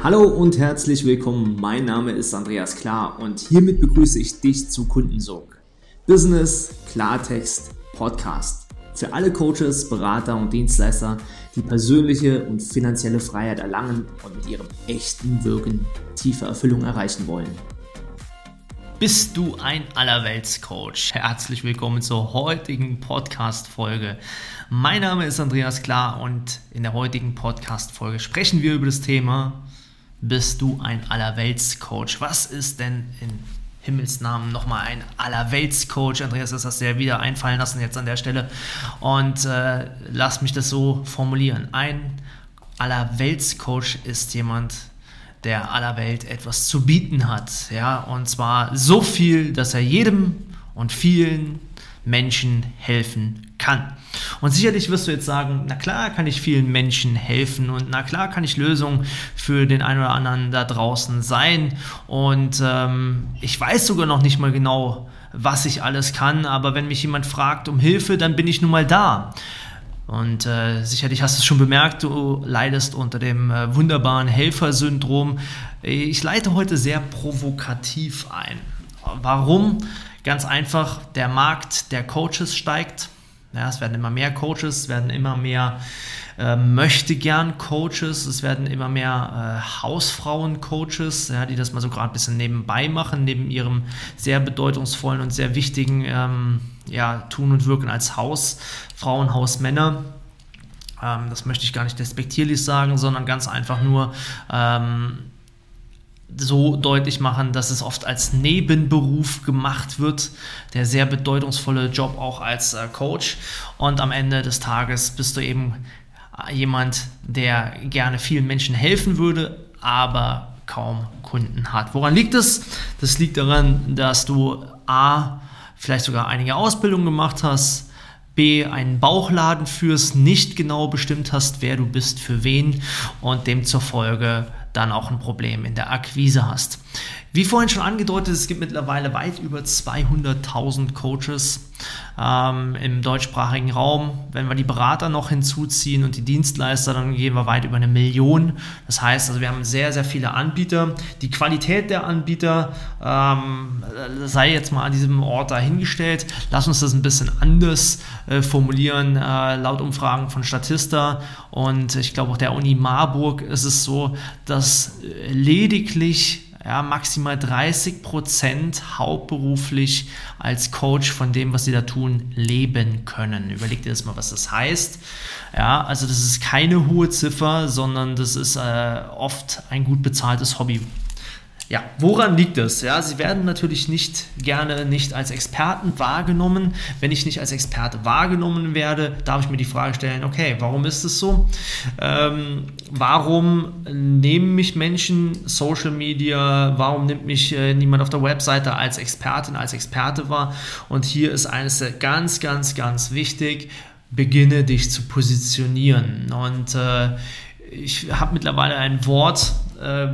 Hallo und herzlich willkommen. Mein Name ist Andreas Klar und hiermit begrüße ich dich zu Kundensog. Business Klartext Podcast. Für alle Coaches, Berater und Dienstleister, die persönliche und finanzielle Freiheit erlangen und mit ihrem echten Wirken tiefe Erfüllung erreichen wollen. Bist du ein Allerweltscoach? Herzlich willkommen zur heutigen Podcast-Folge. Mein Name ist Andreas Klar und in der heutigen Podcast-Folge sprechen wir über das Thema bist du ein Allerweltscoach? Was ist denn in Himmelsnamen nochmal ein Allerweltscoach? Andreas, das hast du ja wieder einfallen lassen jetzt an der Stelle. Und äh, lass mich das so formulieren. Ein Allerweltscoach ist jemand, der aller Welt etwas zu bieten hat. Ja, und zwar so viel, dass er jedem und vielen Menschen helfen kann. Und sicherlich wirst du jetzt sagen, na klar kann ich vielen Menschen helfen und na klar kann ich Lösungen für den einen oder anderen da draußen sein. Und ähm, ich weiß sogar noch nicht mal genau, was ich alles kann, aber wenn mich jemand fragt um Hilfe, dann bin ich nun mal da. Und äh, sicherlich hast du es schon bemerkt, du leidest unter dem äh, wunderbaren Helfersyndrom. Ich leite heute sehr provokativ ein. Warum? Ganz einfach, der Markt der Coaches steigt. Ja, es werden immer mehr Coaches, es werden immer mehr äh, möchte gern Coaches, es werden immer mehr äh, Hausfrauen-Coaches, ja, die das mal so gerade ein bisschen nebenbei machen, neben ihrem sehr bedeutungsvollen und sehr wichtigen ähm, ja, Tun und Wirken als Hausfrauen, Hausmänner. Ähm, das möchte ich gar nicht despektierlich sagen, sondern ganz einfach nur ähm, so deutlich machen, dass es oft als Nebenberuf gemacht wird, der sehr bedeutungsvolle Job auch als äh, Coach. Und am Ende des Tages bist du eben jemand, der gerne vielen Menschen helfen würde, aber kaum Kunden hat. Woran liegt es? Das liegt daran, dass du A, vielleicht sogar einige Ausbildungen gemacht hast, B, einen Bauchladen führst, nicht genau bestimmt hast, wer du bist, für wen und demzufolge dann auch ein Problem in der Akquise hast. Wie vorhin schon angedeutet, es gibt mittlerweile weit über 200.000 Coaches ähm, im deutschsprachigen Raum. Wenn wir die Berater noch hinzuziehen und die Dienstleister, dann gehen wir weit über eine Million. Das heißt, also wir haben sehr, sehr viele Anbieter. Die Qualität der Anbieter ähm, sei jetzt mal an diesem Ort dahingestellt. Lass uns das ein bisschen anders äh, formulieren. Äh, laut Umfragen von Statista und ich glaube auch der Uni Marburg ist es so, dass lediglich ja, maximal 30 Prozent hauptberuflich als Coach von dem, was sie da tun, leben können. Überleg dir das mal, was das heißt. Ja, also das ist keine hohe Ziffer, sondern das ist äh, oft ein gut bezahltes Hobby. Ja, woran liegt es? Ja, sie werden natürlich nicht gerne nicht als Experten wahrgenommen. Wenn ich nicht als Experte wahrgenommen werde, darf ich mir die Frage stellen, okay, warum ist es so? Ähm, warum nehmen mich Menschen Social Media, warum nimmt mich äh, niemand auf der Webseite als Expertin, als Experte wahr? Und hier ist eines ganz, ganz, ganz wichtig, beginne dich zu positionieren. Und äh, ich habe mittlerweile ein Wort, äh,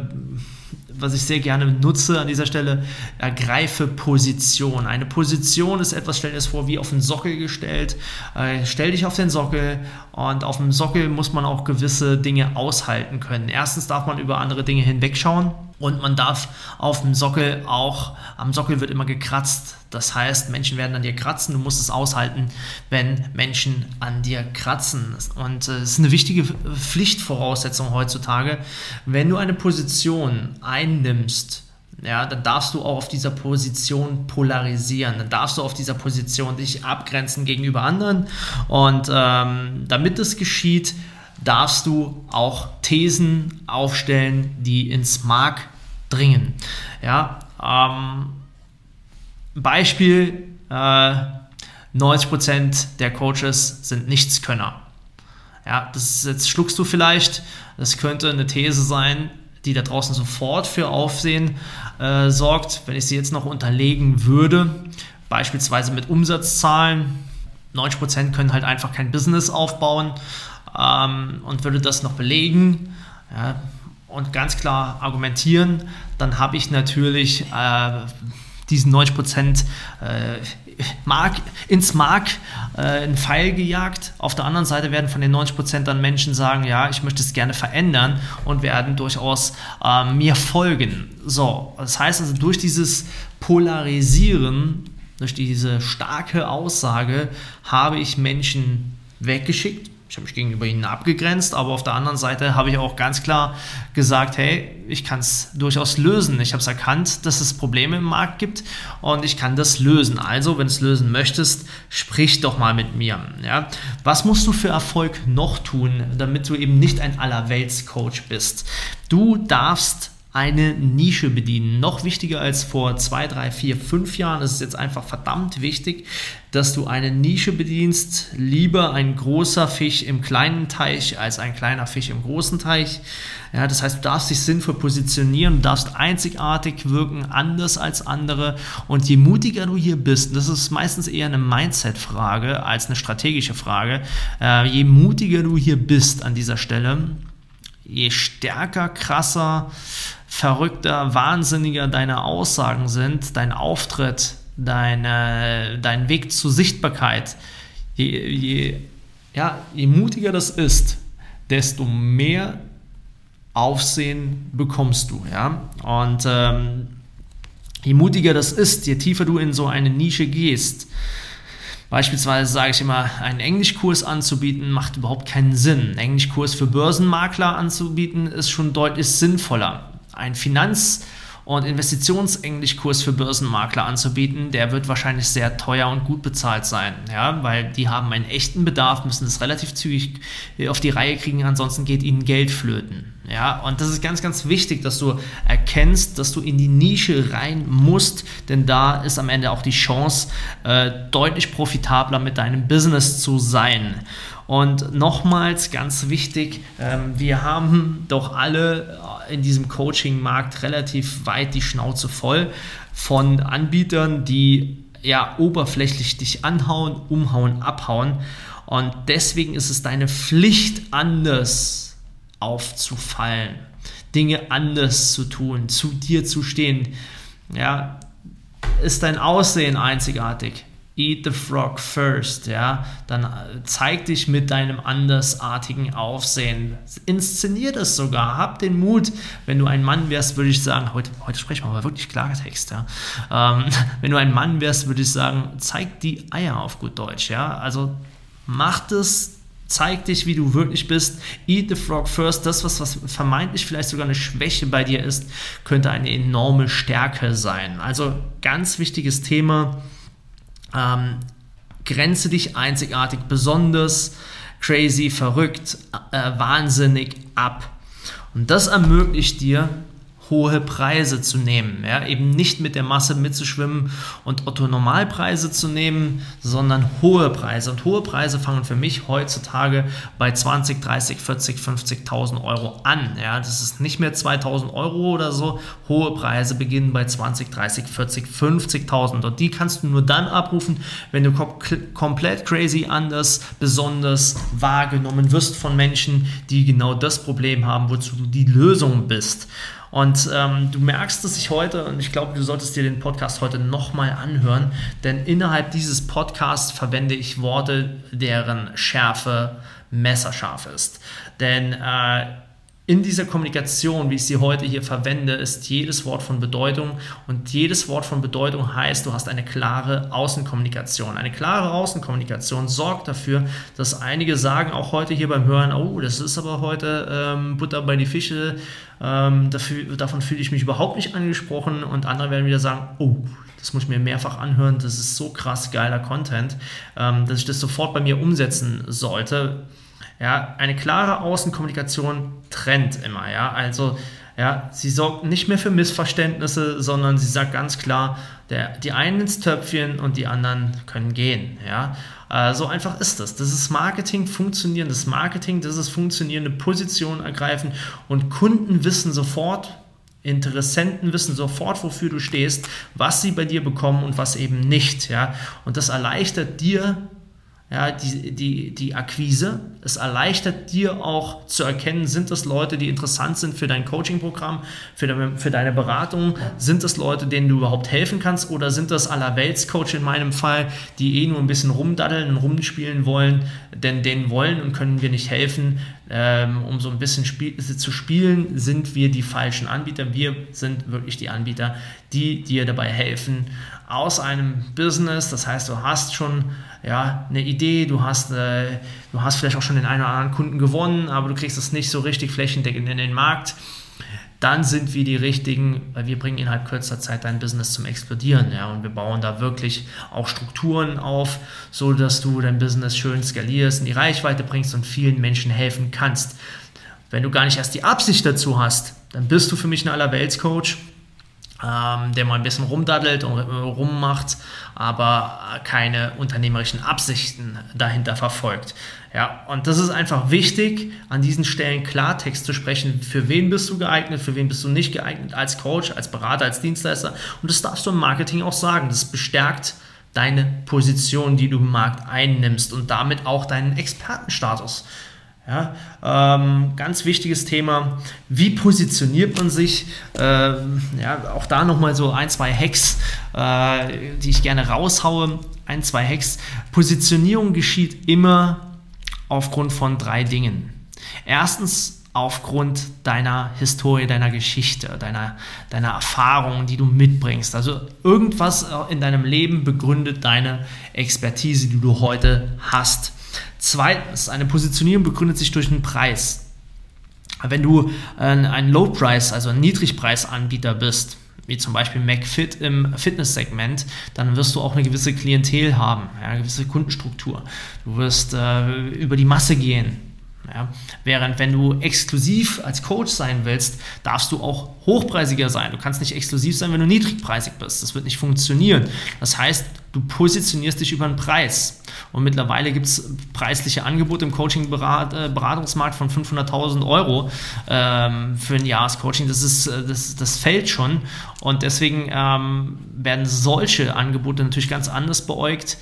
was ich sehr gerne nutze an dieser Stelle, ergreife Position. Eine Position ist etwas, stell dir das vor, wie auf den Sockel gestellt. Äh, stell dich auf den Sockel und auf dem Sockel muss man auch gewisse Dinge aushalten können. Erstens darf man über andere Dinge hinwegschauen und man darf auf dem Sockel auch, am Sockel wird immer gekratzt. Das heißt, Menschen werden an dir kratzen, du musst es aushalten, wenn Menschen an dir kratzen. Und äh, es ist eine wichtige Pflichtvoraussetzung heutzutage. Wenn du eine Position einnimmst, ja, dann darfst du auch auf dieser Position polarisieren. Dann darfst du auf dieser Position dich abgrenzen gegenüber anderen. Und ähm, damit das geschieht, darfst du auch Thesen aufstellen, die ins Mark dringen. Ja, ähm, Beispiel, äh, 90% der Coaches sind Nichtskönner. Ja, das ist, jetzt schluckst du vielleicht, das könnte eine These sein, die da draußen sofort für Aufsehen äh, sorgt, wenn ich sie jetzt noch unterlegen würde, beispielsweise mit Umsatzzahlen. 90% können halt einfach kein Business aufbauen ähm, und würde das noch belegen ja, und ganz klar argumentieren, dann habe ich natürlich äh, diesen 90 Prozent äh, Mark, ins Mark äh, einen Pfeil gejagt. Auf der anderen Seite werden von den 90% dann Menschen sagen, ja, ich möchte es gerne verändern und werden durchaus äh, mir folgen. So, das heißt also, durch dieses Polarisieren, durch diese starke Aussage habe ich Menschen weggeschickt ich habe mich gegenüber ihnen abgegrenzt, aber auf der anderen Seite habe ich auch ganz klar gesagt, hey, ich kann es durchaus lösen. Ich habe es erkannt, dass es Probleme im Markt gibt und ich kann das lösen. Also, wenn du es lösen möchtest, sprich doch mal mit mir. Ja? Was musst du für Erfolg noch tun, damit du eben nicht ein Allerweltscoach bist? Du darfst eine Nische bedienen. Noch wichtiger als vor zwei, drei, vier, fünf Jahren ist es jetzt einfach verdammt wichtig, dass du eine Nische bedienst. Lieber ein großer Fisch im kleinen Teich als ein kleiner Fisch im großen Teich. Ja, das heißt, du darfst dich sinnvoll positionieren, du darfst einzigartig wirken, anders als andere. Und je mutiger du hier bist, das ist meistens eher eine Mindset-Frage als eine strategische Frage, äh, je mutiger du hier bist an dieser Stelle, je stärker, krasser, verrückter, wahnsinniger deine Aussagen sind, dein Auftritt, deine, dein Weg zur Sichtbarkeit, je, je, ja, je mutiger das ist, desto mehr Aufsehen bekommst du. Ja? Und ähm, je mutiger das ist, je tiefer du in so eine Nische gehst, Beispielsweise sage ich immer, einen Englischkurs anzubieten macht überhaupt keinen Sinn. Einen Englischkurs für Börsenmakler anzubieten ist schon deutlich sinnvoller. Ein Finanz- und Investitionsenglischkurs für Börsenmakler anzubieten, der wird wahrscheinlich sehr teuer und gut bezahlt sein, ja, weil die haben einen echten Bedarf, müssen es relativ zügig äh, auf die Reihe kriegen, ansonsten geht ihnen Geld flöten. Ja, und das ist ganz, ganz wichtig, dass du erkennst, dass du in die Nische rein musst, denn da ist am Ende auch die Chance, äh, deutlich profitabler mit deinem Business zu sein. Und nochmals ganz wichtig, ähm, wir haben doch alle in diesem Coaching-Markt relativ weit die Schnauze voll von Anbietern, die ja oberflächlich dich anhauen, umhauen, abhauen. Und deswegen ist es deine Pflicht, anders aufzufallen, Dinge anders zu tun, zu dir zu stehen. Ja, ist dein Aussehen einzigartig? Eat the Frog first, ja, dann äh, zeig dich mit deinem andersartigen Aufsehen. Inszenier das sogar, hab den Mut. Wenn du ein Mann wärst, würde ich sagen, heute, heute sprechen wir aber wirklich klarer Text, ja. Ähm, wenn du ein Mann wärst, würde ich sagen, zeig die Eier auf gut Deutsch, ja. Also mach das, zeig dich, wie du wirklich bist. Eat the Frog first. Das, was, was vermeintlich vielleicht sogar eine Schwäche bei dir ist, könnte eine enorme Stärke sein. Also ganz wichtiges Thema ähm, grenze dich einzigartig, besonders, crazy, verrückt, äh, wahnsinnig ab. Und das ermöglicht dir, hohe Preise zu nehmen. Ja? Eben nicht mit der Masse mitzuschwimmen und Otto-Normalpreise zu nehmen, sondern hohe Preise. Und hohe Preise fangen für mich heutzutage bei 20, 30, 40, 50.000 Euro an. Ja? Das ist nicht mehr 2.000 Euro oder so. Hohe Preise beginnen bei 20, 30, 40, 50.000. Und die kannst du nur dann abrufen, wenn du kom komplett crazy anders, besonders wahrgenommen wirst von Menschen, die genau das Problem haben, wozu du die Lösung bist. Und ähm, du merkst, dass ich heute, und ich glaube, du solltest dir den Podcast heute nochmal anhören, denn innerhalb dieses Podcasts verwende ich Worte, deren Schärfe messerscharf ist. Denn äh, in dieser Kommunikation, wie ich sie heute hier verwende, ist jedes Wort von Bedeutung und jedes Wort von Bedeutung heißt, du hast eine klare Außenkommunikation. Eine klare Außenkommunikation sorgt dafür, dass einige sagen, auch heute hier beim Hören, oh, das ist aber heute ähm, Butter bei die Fische, ähm, dafür, davon fühle ich mich überhaupt nicht angesprochen und andere werden wieder sagen, oh, das muss ich mir mehrfach anhören, das ist so krass geiler Content, ähm, dass ich das sofort bei mir umsetzen sollte ja, eine klare Außenkommunikation trennt immer, ja. Also, ja, sie sorgt nicht mehr für Missverständnisse, sondern sie sagt ganz klar, der, die einen ins Töpfchen und die anderen können gehen, ja. Äh, so einfach ist das. Das ist Marketing, funktionierendes Marketing, das ist funktionierende Position ergreifen und Kunden wissen sofort, Interessenten wissen sofort, wofür du stehst, was sie bei dir bekommen und was eben nicht. Ja? Und das erleichtert dir ja, die, die, die Akquise, Es erleichtert dir auch zu erkennen, sind das Leute, die interessant sind für dein Coaching-Programm, für, de, für deine Beratung? Sind das Leute, denen du überhaupt helfen kannst? Oder sind das Allerwelts-Coach in meinem Fall, die eh nur ein bisschen rumdaddeln und rumspielen wollen? Denn denen wollen und können wir nicht helfen. Ähm, um so ein bisschen spiel zu spielen, sind wir die falschen Anbieter. Wir sind wirklich die Anbieter, die dir dabei helfen, aus einem Business, das heißt, du hast schon ja, eine Idee, du hast, äh, du hast vielleicht auch schon den einen oder anderen Kunden gewonnen, aber du kriegst es nicht so richtig flächendeckend in den Markt, dann sind wir die richtigen, weil wir bringen innerhalb kürzester Zeit dein Business zum Explodieren. Ja, und wir bauen da wirklich auch Strukturen auf, so dass du dein Business schön skalierst, in die Reichweite bringst und vielen Menschen helfen kannst. Wenn du gar nicht erst die Absicht dazu hast, dann bist du für mich ein Allerweltscoach ähm, der mal ein bisschen rumdaddelt und rummacht, aber keine unternehmerischen Absichten dahinter verfolgt. Ja, und das ist einfach wichtig, an diesen Stellen Klartext zu sprechen. Für wen bist du geeignet, für wen bist du nicht geeignet als Coach, als Berater, als Dienstleister. Und das darfst du im Marketing auch sagen. Das bestärkt deine Position, die du im Markt einnimmst und damit auch deinen Expertenstatus. Ja, ähm, ganz wichtiges Thema. Wie positioniert man sich? Ähm, ja, auch da nochmal so ein, zwei Hacks, äh, die ich gerne raushaue. Ein, zwei Hacks. Positionierung geschieht immer aufgrund von drei Dingen. Erstens aufgrund deiner Historie, deiner Geschichte, deiner, deiner Erfahrungen, die du mitbringst. Also irgendwas in deinem Leben begründet deine Expertise, die du heute hast. Zweitens, eine Positionierung begründet sich durch einen Preis. Wenn du ein Low-Price, also ein Niedrigpreisanbieter bist, wie zum Beispiel McFit im Fitnesssegment, dann wirst du auch eine gewisse Klientel haben, eine gewisse Kundenstruktur. Du wirst äh, über die Masse gehen. Ja. Während wenn du exklusiv als Coach sein willst, darfst du auch hochpreisiger sein. Du kannst nicht exklusiv sein, wenn du niedrigpreisig bist. Das wird nicht funktionieren. Das heißt, du positionierst dich über einen Preis. Und mittlerweile gibt es preisliche Angebote im Coaching-Beratungsmarkt von 500.000 Euro ähm, für ein Jahrescoaching. Das, ist, äh, das, das fällt schon. Und deswegen ähm, werden solche Angebote natürlich ganz anders beäugt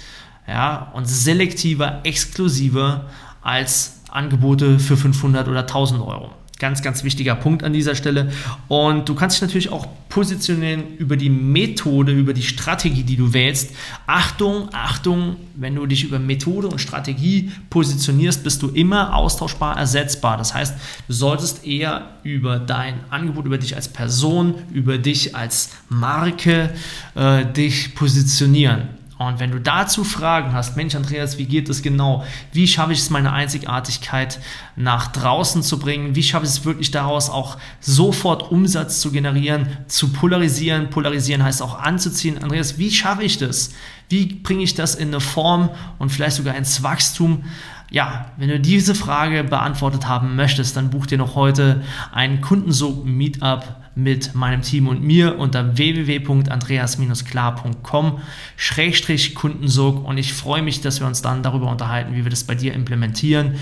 ja, und selektiver, exklusiver als Angebote für 500 oder 1000 Euro. Ganz, ganz wichtiger Punkt an dieser Stelle. Und du kannst dich natürlich auch positionieren über die Methode, über die Strategie, die du wählst. Achtung, Achtung, wenn du dich über Methode und Strategie positionierst, bist du immer austauschbar, ersetzbar. Das heißt, du solltest eher über dein Angebot, über dich als Person, über dich als Marke äh, dich positionieren. Und wenn du dazu Fragen hast, Mensch Andreas, wie geht es genau? Wie schaffe ich es, meine Einzigartigkeit nach draußen zu bringen? Wie schaffe ich es wirklich daraus auch sofort Umsatz zu generieren, zu polarisieren? Polarisieren heißt auch anzuziehen. Andreas, wie schaffe ich das? Wie bringe ich das in eine Form und vielleicht sogar ins Wachstum? Ja, wenn du diese Frage beantwortet haben möchtest, dann buch dir noch heute ein Kundensog-Meetup mit meinem Team und mir unter www.andreas-klar.com-kundensog und ich freue mich, dass wir uns dann darüber unterhalten, wie wir das bei dir implementieren.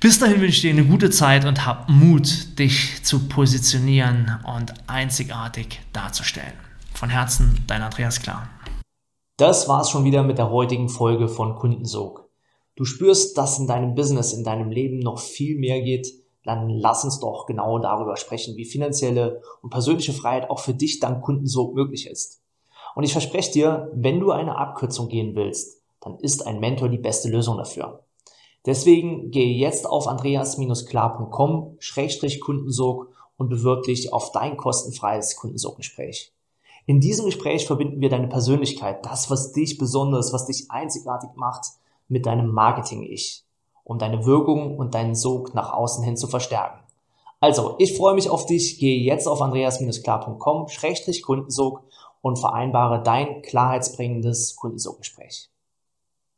Bis dahin wünsche ich dir eine gute Zeit und hab Mut, dich zu positionieren und einzigartig darzustellen. Von Herzen, dein Andreas Klar. Das war's schon wieder mit der heutigen Folge von Kundensog. Du spürst, dass in deinem Business, in deinem Leben noch viel mehr geht, dann lass uns doch genau darüber sprechen, wie finanzielle und persönliche Freiheit auch für dich dank Kundensog möglich ist. Und ich verspreche dir, wenn du eine Abkürzung gehen willst, dann ist ein Mentor die beste Lösung dafür. Deswegen gehe jetzt auf andreas-klar.com-kundensog und bewirb dich auf dein kostenfreies Kundensoggespräch. In diesem Gespräch verbinden wir deine Persönlichkeit, das, was dich besonders, was dich einzigartig macht, mit deinem Marketing-Ich, um deine Wirkung und deinen Sog nach außen hin zu verstärken. Also, ich freue mich auf dich. Gehe jetzt auf andreas-klar.com-kundensog und vereinbare dein klarheitsbringendes Kundensoggespräch.